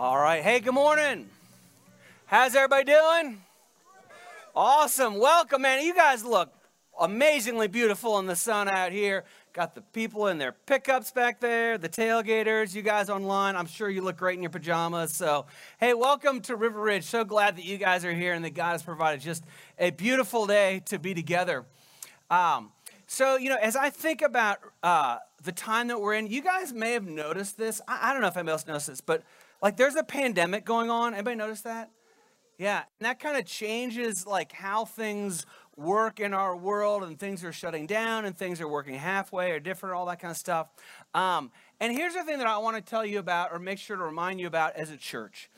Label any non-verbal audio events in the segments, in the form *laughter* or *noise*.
All right. Hey, good morning. How's everybody doing? Awesome. Welcome, man. You guys look amazingly beautiful in the sun out here. Got the people in their pickups back there, the tailgaters, you guys online. I'm sure you look great in your pajamas. So, hey, welcome to River Ridge. So glad that you guys are here and that God has provided just a beautiful day to be together. Um, so, you know, as I think about uh, the time that we're in, you guys may have noticed this. I, I don't know if anybody else noticed this, but like there's a pandemic going on. Anybody notice that? Yeah, and that kind of changes like how things work in our world, and things are shutting down, and things are working halfway or different, all that kind of stuff. Um, and here's the thing that I want to tell you about, or make sure to remind you about as a church,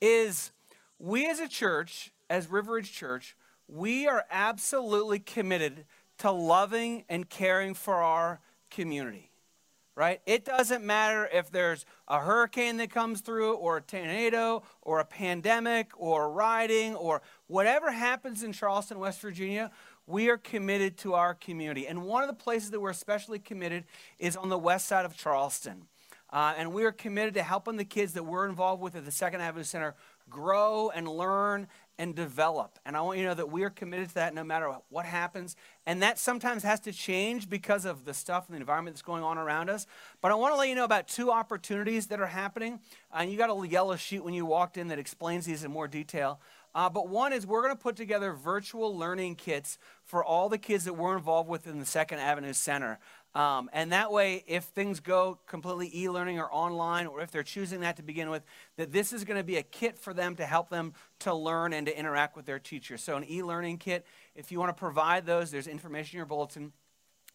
is we as a church, as River Ridge Church, we are absolutely committed to loving and caring for our community right? It doesn't matter if there's a hurricane that comes through, or a tornado, or a pandemic, or rioting, or whatever happens in Charleston, West Virginia, we are committed to our community. And one of the places that we're especially committed is on the west side of Charleston. Uh, and we are committed to helping the kids that we're involved with at the Second Avenue Center grow and learn and develop. And I want you to know that we are committed to that no matter what happens. And that sometimes has to change because of the stuff and the environment that's going on around us. But I want to let you know about two opportunities that are happening. And uh, you got a yellow sheet when you walked in that explains these in more detail. Uh, but one is we're going to put together virtual learning kits for all the kids that we're involved with in the Second Avenue Center. Um, and that way, if things go completely e learning or online, or if they're choosing that to begin with, that this is going to be a kit for them to help them to learn and to interact with their teacher. So, an e learning kit, if you want to provide those, there's information in your bulletin.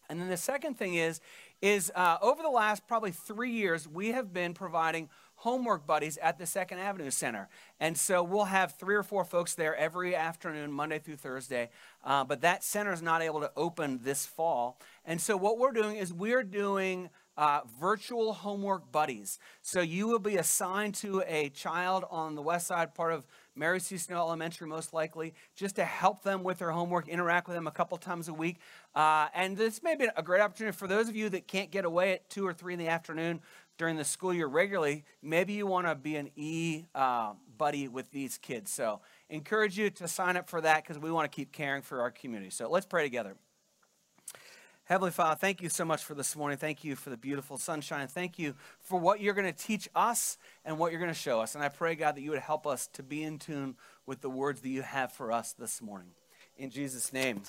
And then the second thing is, is uh, over the last probably three years, we have been providing homework buddies at the Second Avenue Center. And so we'll have three or four folks there every afternoon, Monday through Thursday. Uh, but that center is not able to open this fall. And so what we're doing is we're doing uh, virtual homework buddies. So you will be assigned to a child on the west side part of Mary C. Snow Elementary, most likely, just to help them with their homework, interact with them a couple times a week. Uh, and this may be a great opportunity for those of you that can't get away at 2 or 3 in the afternoon during the school year regularly. Maybe you want to be an E uh, buddy with these kids. So encourage you to sign up for that because we want to keep caring for our community. So let's pray together. Heavenly Father, thank you so much for this morning. Thank you for the beautiful sunshine. Thank you for what you're going to teach us and what you're going to show us. And I pray, God, that you would help us to be in tune with the words that you have for us this morning. In Jesus' name.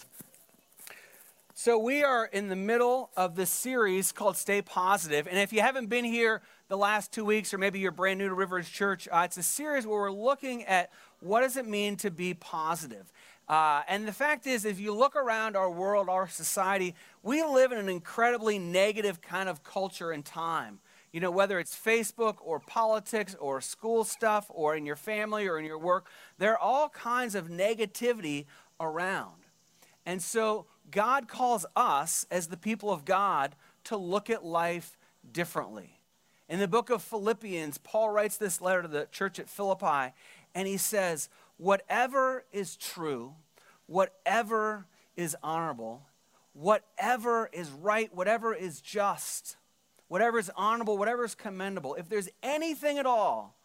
So, we are in the middle of this series called Stay Positive. And if you haven't been here the last two weeks, or maybe you're brand new to Rivers Church, uh, it's a series where we're looking at what does it mean to be positive. Uh, and the fact is, if you look around our world, our society, we live in an incredibly negative kind of culture and time. You know, whether it's Facebook or politics or school stuff or in your family or in your work, there are all kinds of negativity around. And so God calls us, as the people of God, to look at life differently. In the book of Philippians, Paul writes this letter to the church at Philippi, and he says, whatever is true, whatever is honorable, whatever is right, whatever is just, whatever is honorable, whatever is commendable, if there's anything at all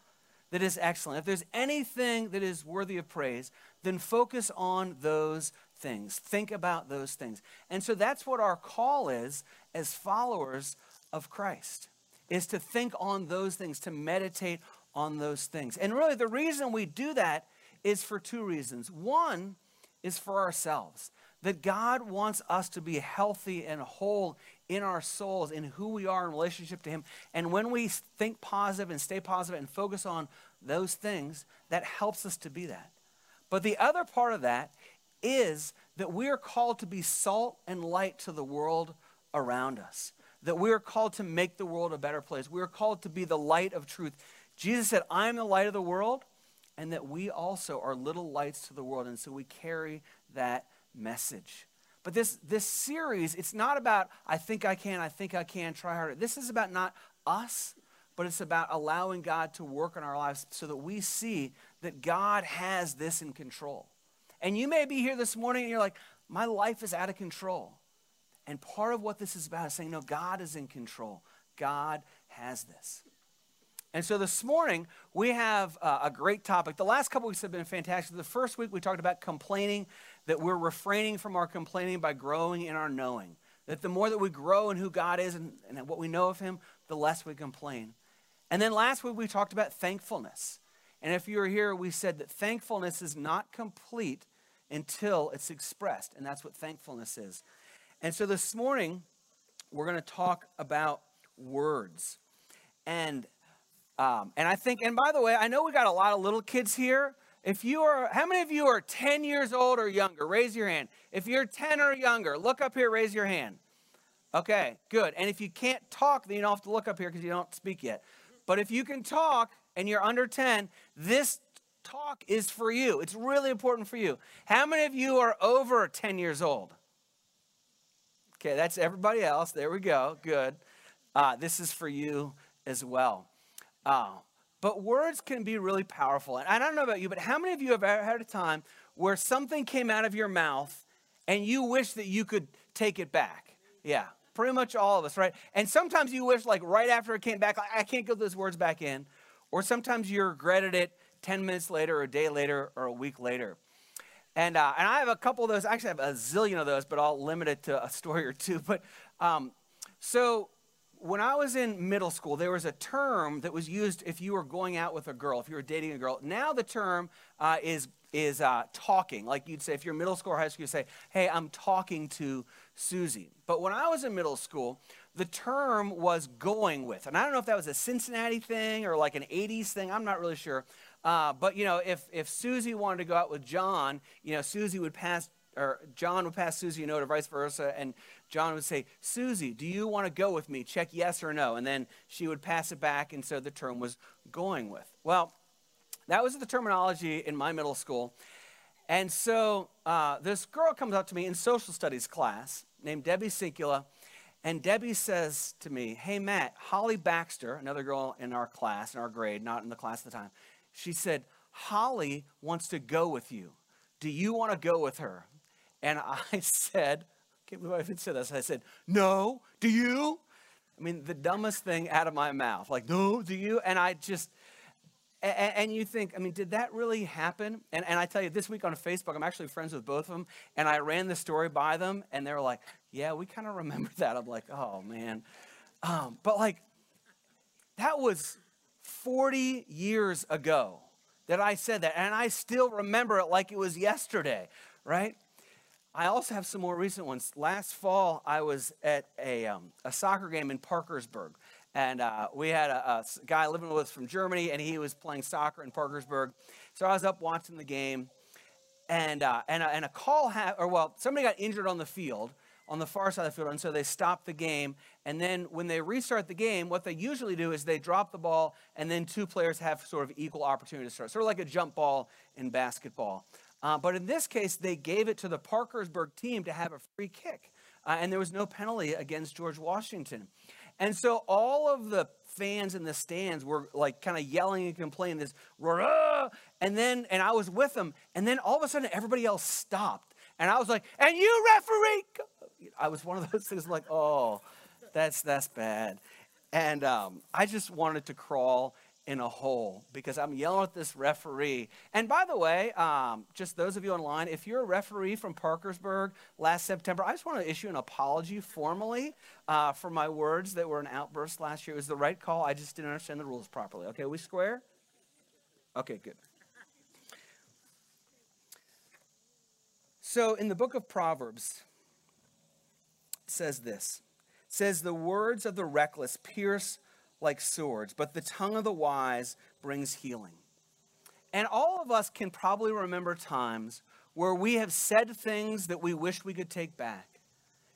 that is excellent, if there's anything that is worthy of praise, then focus on those things. Think about those things. And so that's what our call is as followers of Christ, is to think on those things, to meditate on those things. And really the reason we do that is for two reasons. One is for ourselves, that God wants us to be healthy and whole in our souls, in who we are in relationship to Him. And when we think positive and stay positive and focus on those things, that helps us to be that. But the other part of that is that we are called to be salt and light to the world around us. That we are called to make the world a better place. We are called to be the light of truth. Jesus said, I am the light of the world and that we also are little lights to the world. And so we carry that message. But this, this series, it's not about, I think I can, I think I can, try harder. This is about not us, but it's about allowing God to work in our lives so that we see that God has this in control. And you may be here this morning and you're like, my life is out of control. And part of what this is about is saying, no, God is in control. God has this. And so this morning, we have uh, a great topic. The last couple weeks have been fantastic. The first week, we talked about complaining, that we're refraining from our complaining by growing in our knowing. That the more that we grow in who God is and, and what we know of Him, the less we complain. And then last week, we talked about thankfulness. And if you were here, we said that thankfulness is not complete until it's expressed. And that's what thankfulness is. And so this morning, we're going to talk about words. And um, and I think, and by the way, I know we got a lot of little kids here. If you are, how many of you are 10 years old or younger? Raise your hand. If you're 10 or younger, look up here, raise your hand. Okay, good. And if you can't talk, then you don't have to look up here because you don't speak yet. But if you can talk and you're under 10, this talk is for you. It's really important for you. How many of you are over 10 years old? Okay, that's everybody else. There we go. Good. Uh, this is for you as well. Uh, but words can be really powerful. And I don't know about you, but how many of you have ever had a time where something came out of your mouth and you wish that you could take it back? Yeah, pretty much all of us, right? And sometimes you wish, like, right after it came back, I can't get those words back in. Or sometimes you regretted it 10 minutes later, or a day later, or a week later. And, uh, and I have a couple of those. Actually, I have a zillion of those, but I'll limit it to a *laughs* story or two. But um, so when I was in middle school, there was a term that was used if you were going out with a girl, if you were dating a girl. Now the term uh, is is uh, talking. Like you'd say, if you're middle school or high school, you'd say, "Hey, I'm talking to Susie." But when I was in middle school, the term was going with, and I don't know if that was a Cincinnati thing or like an '80s thing. I'm not really sure. Uh, but you know, if if Susie wanted to go out with John, you know, Susie would pass or John would pass Susie a note or vice versa, and John would say, Susie, do you want to go with me? Check yes or no. And then she would pass it back, and so the term was going with. Well, that was the terminology in my middle school. And so uh, this girl comes up to me in social studies class named Debbie Sinkula, and Debbie says to me, Hey, Matt, Holly Baxter, another girl in our class, in our grade, not in the class at the time, she said, Holly wants to go with you. Do you want to go with her? And I *laughs* said, can't believe I even said this. I said, No, do you? I mean, the dumbest thing out of my mouth. Like, no, do you? And I just, and, and, you think, I mean, did that really happen? And, and I tell you, this week on Facebook, I'm actually friends with both of them, and I ran the story by them, and they were like, yeah, we kind of remember *laughs* that. I'm like, oh, man. Um, but like, that was 40 years ago that I said that, and I still remember it like it was yesterday, right? I also have some more recent ones. Last fall, I was at a, um, a soccer game in Parkersburg. And uh, we had a, a, guy living with us from Germany, and he was playing soccer in Parkersburg. So I was up watching the game, and, uh, and, and a call, ha- or well, somebody got injured on the field, on the far side of the field, and so they stopped the game. And then when they restart the game, what they usually do is they drop the ball, and then two players have sort of equal opportunity to start, sort of like a jump ball in basketball. Uh, but in this case, they gave it to the Parkersburg team to have a free kick. Uh, and there was no penalty against George Washington. And so all of the fans in the stands were like kind of yelling and complaining this, Rah! and then, and I was with them. And then all of a sudden, everybody else stopped. And I was like, and you referee. I was one of those things like, oh, that's, that's bad. And um, I just wanted to crawl in a hole because I'm yelling at this referee. And by the way, um, just those of you online, if you're a referee from Parkersburg last September, I just want to issue an apology formally uh, for my words that were an outburst last year. It was the right call. I just didn't understand the rules properly. Okay, we square? Okay, good. So in the book of Proverbs, says this. It says the words of the reckless pierce like swords, but the tongue of the wise brings healing. And all of us can probably remember times where we have said things that we wish we could take back.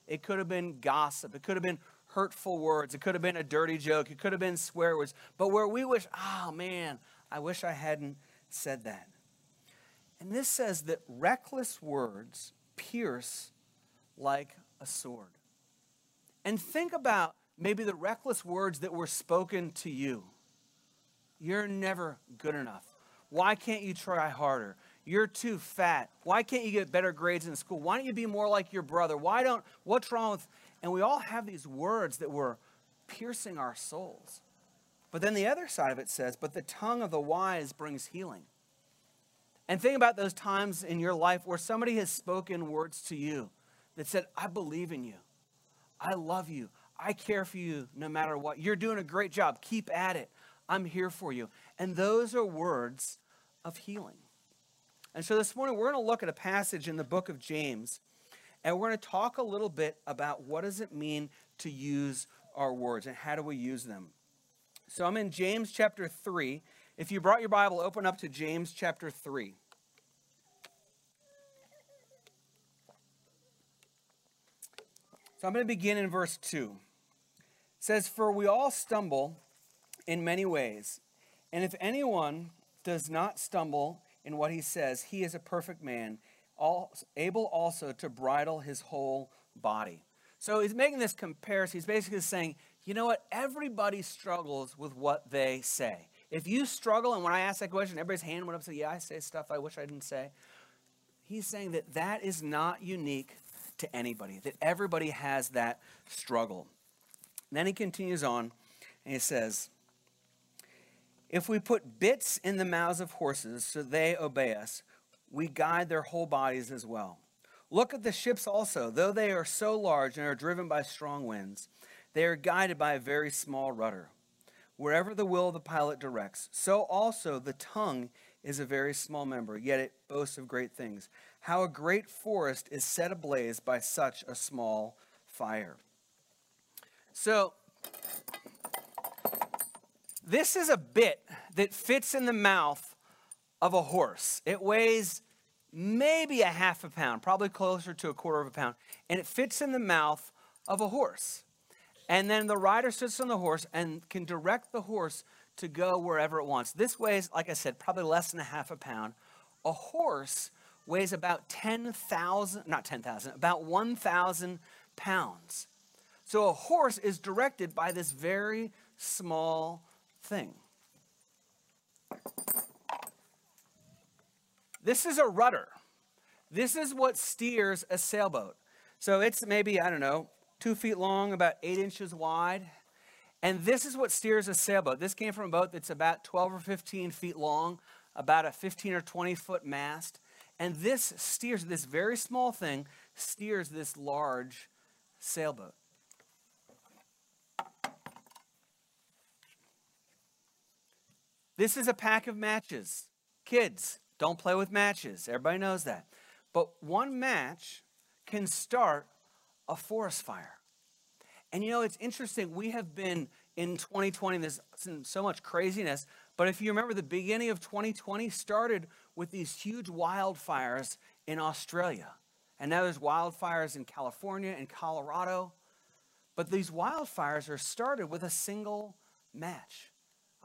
It could have been gossip, it could have been hurtful words, it could have been a dirty joke, it could have been swear words, but where we wish, oh man, I wish I hadn't said that. And this says that reckless words pierce like a sword. And think about maybe the reckless words that were spoken to you. You're never good enough. Why can't you try harder? You're too fat. Why can't you get better grades in school? Why don't you be more like your brother? Why don't, what's wrong with, and we all have these words that were piercing our souls. But then the other side of it says, But the tongue of the wise brings healing. And think about those times in your life where somebody has spoken words to you that said, I believe in you. I love you. I care for you no matter what. You're doing a great job. Keep at it. I'm here for you. And those are words of healing. And so this morning we're going to look at a passage in the book of James and we're going to talk a little bit about what does it mean to use our words and how do we use them. So I'm in James chapter 3. If you brought your Bible, open up to James chapter 3. So I'm going to begin in verse 2. Says, For we all stumble in many ways, and if anyone does not stumble in what he says, he is a perfect man, all, able also to bridle his whole body. So he's making this comparison. He's basically saying, you know what? Everybody struggles with what they say. If you struggle, and when I ask that question, everybody's hand went up and said, Yeah, I say stuff I wish I didn't say. He's saying that that is not unique to anybody, that everybody has that struggle. Then he continues on and he says, If we put bits in the mouths of horses so they obey us, we guide their whole bodies as well. Look at the ships also, though they are so large and are driven by strong winds they are guided by a very small rudder. Wherever the will of the pilot directs, so also the tongue is a very small member, yet it boasts of great things. How a great forest is set ablaze by such a small fire. So, this is a bit that fits in the mouth of a horse. It weighs maybe a half a pound, probably closer to a quarter of a pound, and it fits in the mouth of a horse. And then the rider sits on the horse and can direct the horse to go wherever it wants. This weighs, like I said, probably less than a half a pound. A horse weighs about 10,000, not 10,000, about 1,000 pounds. So a horse is directed by this very small thing. This is a rudder. This is what steers a sailboat. So it's maybe, I don't know, two feet long, about eight inches wide. And this is what steers a sailboat. This came from a boat that's about 12 or 15 feet long, about a 15 or 20 foot mast. And this steers, this very small thing, steers this large sailboat. This is a pack of matches. Kids, don't play with matches. Everybody knows that. But one match can start a forest fire. And you know, it's interesting. We have been in 2020, there's so much craziness. But if you remember, the beginning of 2020 started with these huge wildfires in Australia. And now there's wildfires in California and Colorado. But these wildfires are started with a single match.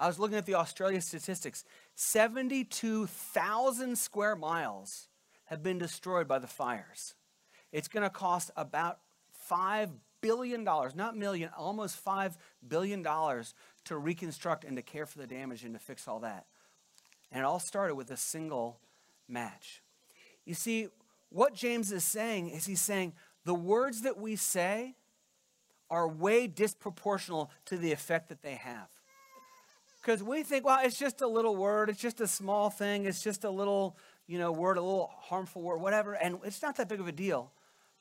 I was looking at the Australia statistics 72,000 square miles have been destroyed by the fires. It's going to cost about $5 billion, not million, almost $5 billion to reconstruct and to care for the damage and to fix all that. And it all started with a single match. You see, what James is saying is he's saying the words that we say are way disproportional to the effect that they have. Because we think, well, it's just a little word, it's just a small thing, it's just a little, you know, word, a little harmful word, whatever, and it's not that big of a deal.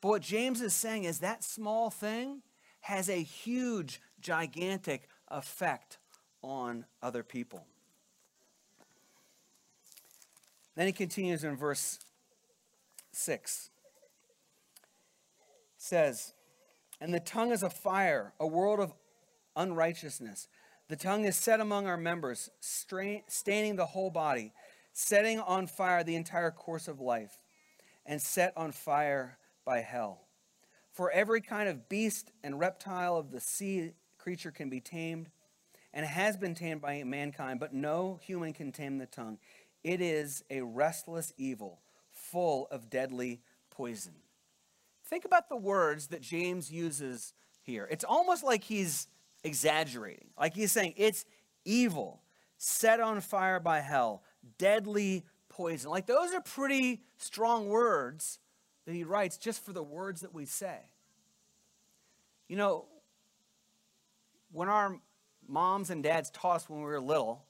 But what James is saying is that small thing has a huge, gigantic effect on other people. Then he continues in verse 6. It says, And the tongue is a fire, a world of unrighteousness. The tongue is set among our members, staining the whole body, setting on fire the entire course of life, and set on fire by hell. For every kind of beast and reptile of the sea creature can be tamed and has been tamed by mankind, but no human can tame the tongue. It is a restless evil, full of deadly poison. Think about the words that James uses here. It's almost like he's exaggerating. Like he's saying, it's evil, set on fire by hell, deadly poison. Like those are pretty strong words that he writes just for the words that we say. You know, when our moms and dads taught us when we were little.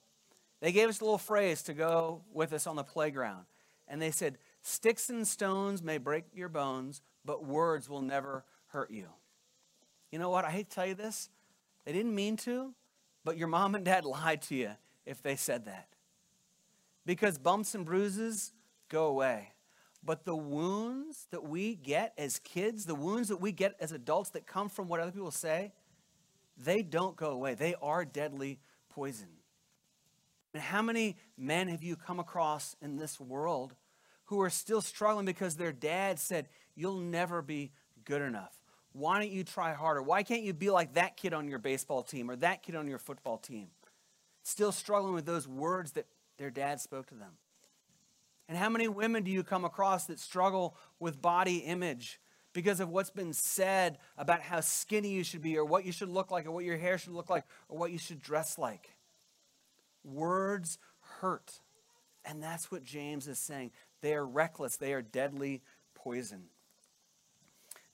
They gave us a little phrase to go with us on the playground. And they said, Sticks and stones may break your bones, but words will never hurt you. You know what? I hate to tell you this. They didn't mean to, but your mom and dad *laughs* lied to you if they said that. Because bumps and bruises go away. But the wounds that we get as kids, the wounds that we get as adults that come from what other people say, they don't go away. They are deadly poison. And how many men have you come across in this world who are still struggling because their dad said, You'll never be good enough? Why don't you try harder? Why can't you be like that kid on your baseball team or that kid on your football team? Still struggling with those words that their dad spoke to them. And how many women do you come across that struggle with body image because of what's been said about how skinny you should be or what you should look like or what your hair should look like or what you should dress like? Words hurt. And that's what James is saying. They are reckless, they are deadly poison.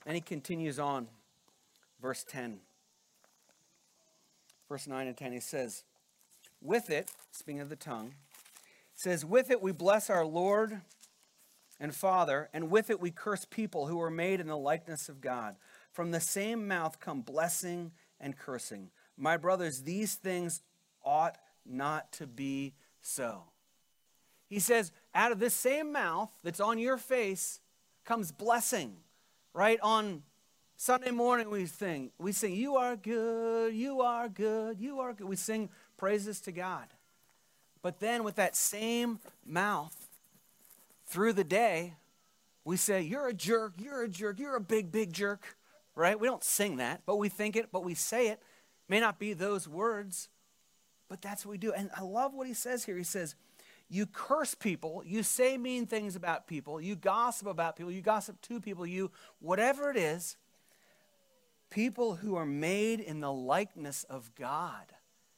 Then he continues on, verse 10. Verse 9 and 10, he says, With it, speaking of the tongue, says, With it we bless our Lord and Father, and with it we curse people who are made in the likeness of God. From the same mouth come blessing and cursing. My brothers, these things ought not to be so. He says, out of this same mouth that's on your face comes blessing. Right on Sunday morning we sing, we sing, You are good, you are good, you are good. We sing praises to God. But then with that same mouth, through the day, we say, You're a jerk, you're a jerk, you're a big, big jerk, right? We don't sing that, but we think it, but we say it. May not be those words, but that's what we do. And I love what he says here. He says, You curse people, you say mean things about people, you gossip about people, you gossip to people, you, whatever it is, people who are made in the likeness of God.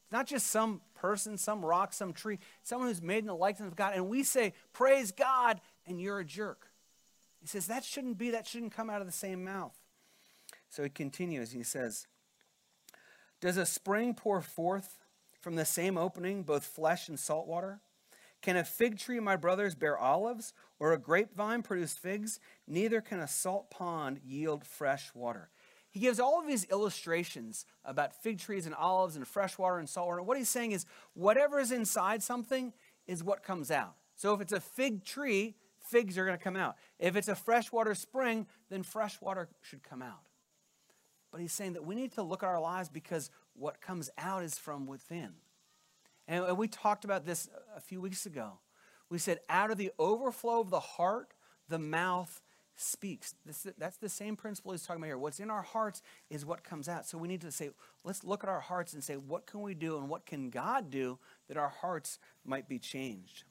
It's not just some person, some rock, some tree, someone who's made in the likeness of God. And we say, Praise God, and you're a jerk. He says, That shouldn't be, that shouldn't come out of the same mouth. So he continues, he says, Does a spring pour forth from the same opening both flesh and salt water? Can a fig tree, my brothers, bear olives, or a grapevine produce figs? Neither can a salt pond yield fresh water. He gives all of these illustrations about fig trees and olives and fresh water and salt water. What he's saying is, whatever is inside something is what comes out. So if it's a fig tree, figs are going to come out. If it's a freshwater spring, then fresh water should come out. But he's saying that we need to look at our lives because what comes out is from within. And we talked about this a few weeks ago. We said, out of the overflow of the heart, the mouth speaks. This, that's the same principle he's talking about here. What's in our hearts is what comes out. So we need to say, let's look at our hearts and say, what can we do and what can God do that our hearts might be changed?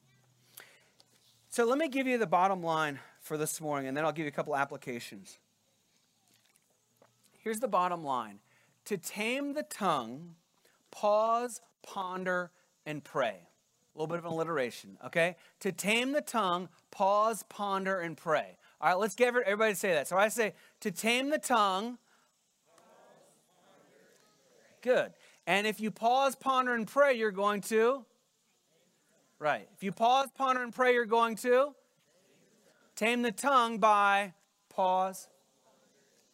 So let me give you the bottom line for this morning, and then I'll give you a couple applications. Here's the bottom line to tame the tongue, pause, ponder, and pray. A little bit of alliteration, okay? To tame the tongue, pause, ponder, and pray. All right, let's get everybody to say that. So I say, to tame the tongue. Good. And if you pause, ponder, and pray, you're going to? Right. If you pause, ponder, and pray, you're going to? Tame the tongue by pause.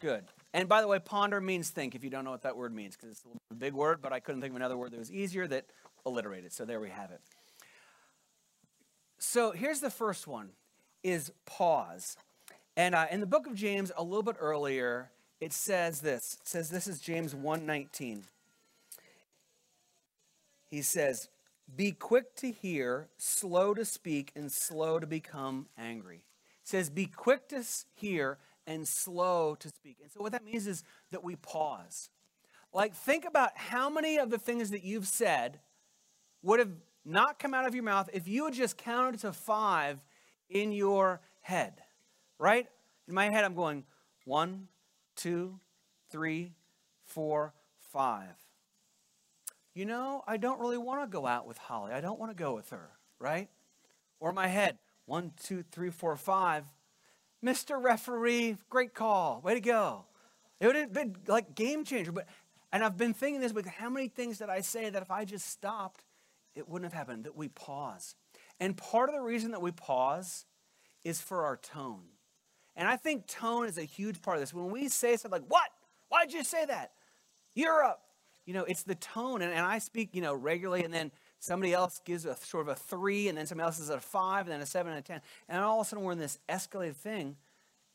Good. And by the way, ponder means think, if you don't know what that word means, because it's a big word, but I couldn't think of another word that was easier that alliterated. So there we have it. So here's the first one is pause. And uh, in the book of James, a little bit earlier, it says this. It says this is James 1:19. He says, "Be quick to hear, slow to speak, and slow to become angry." It says, "Be quick to hear and slow to speak." And so what that means is that we pause. Like think about how many of the things that you've said would have not come out of your mouth if you had just counted to 5 in your head right? In my head, I'm going one, two, three, four, five. You know, I don't really want to go out with Holly. I don't want to go with her, right? Or my head, one, two, three, four, five. Mr. Referee, great call. Way to go. It would have been like game changer. But And I've been thinking this week how many things did I say that if I just stopped, it wouldn't have happened? That we pause. And part of the reason that we pause is for our tone. And I think tone is a huge part of this. When we say something like, What? Why'd you say that? You're. You know, it's the tone. And, and I speak, you know, regularly, and then somebody else gives a sort of a three, and then somebody else is a five, and then a seven and a ten. And all of a sudden we're in this escalated thing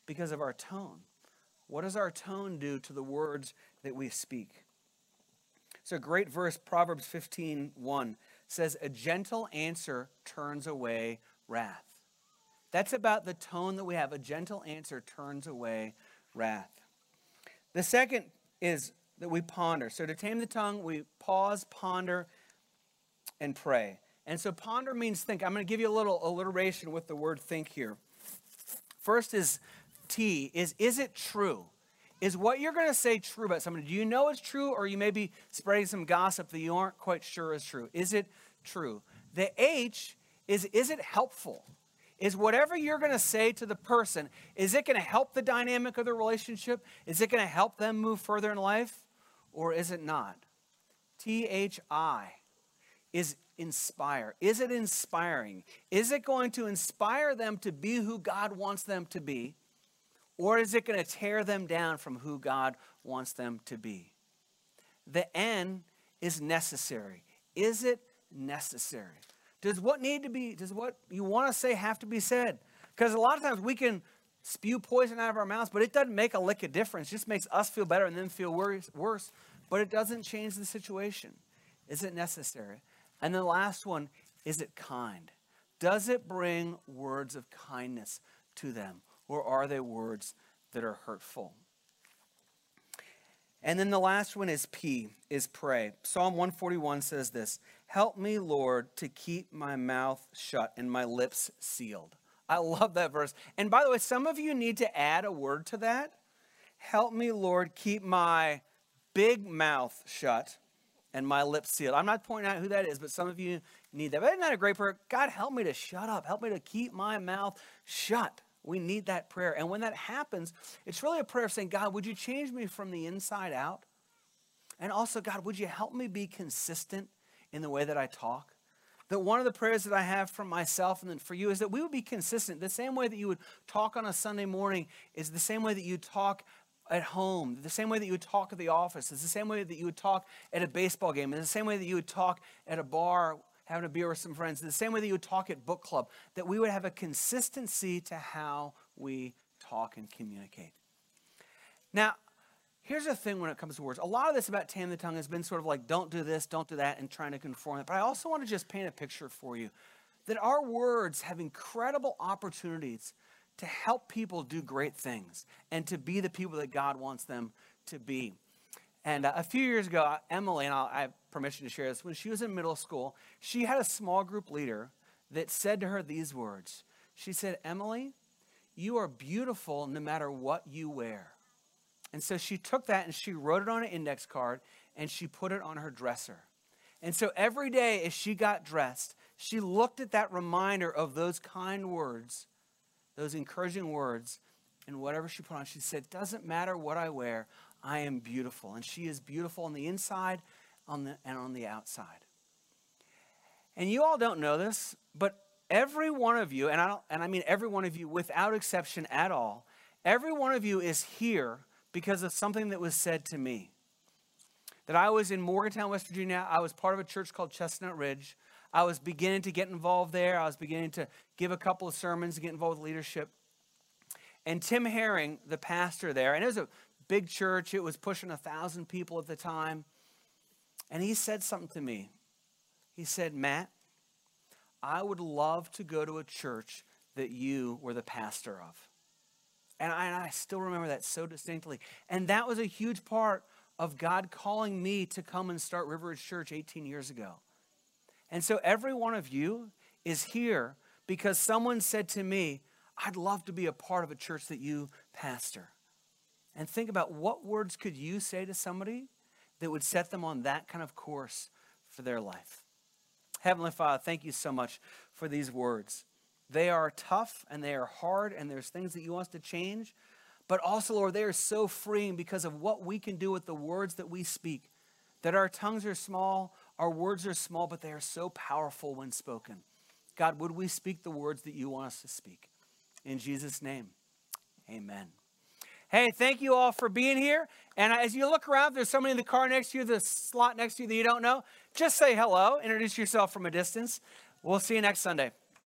because of our tone. What does our tone do to the words that we speak? It's a great verse, Proverbs 15 1 says, A gentle answer turns away wrath. That's about the tone that we have. A gentle answer turns away wrath. The second is that we ponder. So to tame the tongue, we pause, ponder, and pray. And so ponder means think. I'm going to give you a little alliteration with the word think here. First is T is is it true? is what you're going to say true about somebody? Do you know it's true, or you may be spreading some gossip that you aren't quite sure is true? Is it true? The H is is it helpful? Is whatever you're going to say to the person, is it going to help the dynamic of the relationship? Is it going to help them move further in life, or is it not? T H I is inspire. Is it inspiring? Is it going to inspire them to be who God wants them to be? Or is it going to tear them down from who God wants them to be? The N is necessary. Is it necessary? Does what need to be, does what you want to say have to be said? Because a lot of times we can spew poison out of our mouths, but it doesn't make a lick of difference. It just makes us feel better and then feel worse. But it doesn't change the situation. Is it necessary? And the last one, is it kind? Does it bring words of kindness to them? or are they words that are hurtful? And then the last one is P, is pray. Psalm 141 says this Help me, Lord, to keep my mouth shut and my lips sealed. I love that verse. And by the way, some of you need to add a word to that. Help me, Lord, keep my big mouth shut and my lips sealed. I'm not pointing out who that is, but some of you need that. But isn't that a great prayer? God, help me to shut up. Help me to keep my mouth shut. We need that prayer. And when that happens, it's really a prayer of saying, God, would you change me from the inside out? And also, God, would you help me be consistent in the way that I talk? That one of the prayers that I have for myself and then for you is that we would be consistent. The same way that you would talk on a Sunday morning is the same way that you talk at home, the same way that you would talk at the office, it's the same way that you would talk at a baseball game, it's the same way that you would talk at a bar having a beer with some friends, the same way that you would talk at book club, that we would have a consistency to how we talk and communicate. Now, here's the thing when it comes to words. A lot of this about tame the tongue has been sort of like, don't do this, don't do that, and trying to conform it. But I also want to just paint a picture for you that our words have incredible opportunities to help people do great things and to be the people that God wants them to be. And uh, a few years ago, Emily, and i have permission to share this, when she was in middle school, she had a small group leader that said to her these words. She said, Emily, you are beautiful no matter what you wear. And so she took that and she wrote it on an index card and she put it on her dresser. And so every day as she got dressed, she looked at that reminder of those kind words, those encouraging words, and whatever she put on, she said, Doesn't matter what I wear, I am beautiful. And she is beautiful on the inside on the, and on the outside. And you all don't know this, but every one of you, and I, and I mean every one of you without exception at all, every one of you is here because of something that was said to me. That I was in Morgantown, West Virginia. I was part of a church called Chestnut Ridge. I was beginning to get involved there. I was beginning to give a couple of sermons, get involved with leadership. And Tim Herring, the pastor there, and it was a big church. It was pushing a thousand people at the time. And he said something to me. He said, Matt, I would love to go to a church that you were the pastor of. And I, and I, still remember that so distinctly. And that was a huge part of God calling me to come and start River Ridge Church 18 years ago. And so every one of you is here because someone said to me, I'd love to be a part of a church that you pastor and think about what words could you say to somebody that would set them on that kind of course for their life. Heavenly Father, thank you so much for these words. They are tough and they are hard, and there's things that you want us to change. But also, Lord, they are so freeing because of what we can do with the words that we speak. that our tongues are small, our words are small, but they are so powerful when spoken. God, would we speak the words that you want us to speak? In Jesus' name, amen. Hey, thank you all for being here. And as you look around, there's somebody in the car next to you, the slot next to you that you don't know. Just say hello, introduce yourself from a distance. We'll see you next Sunday.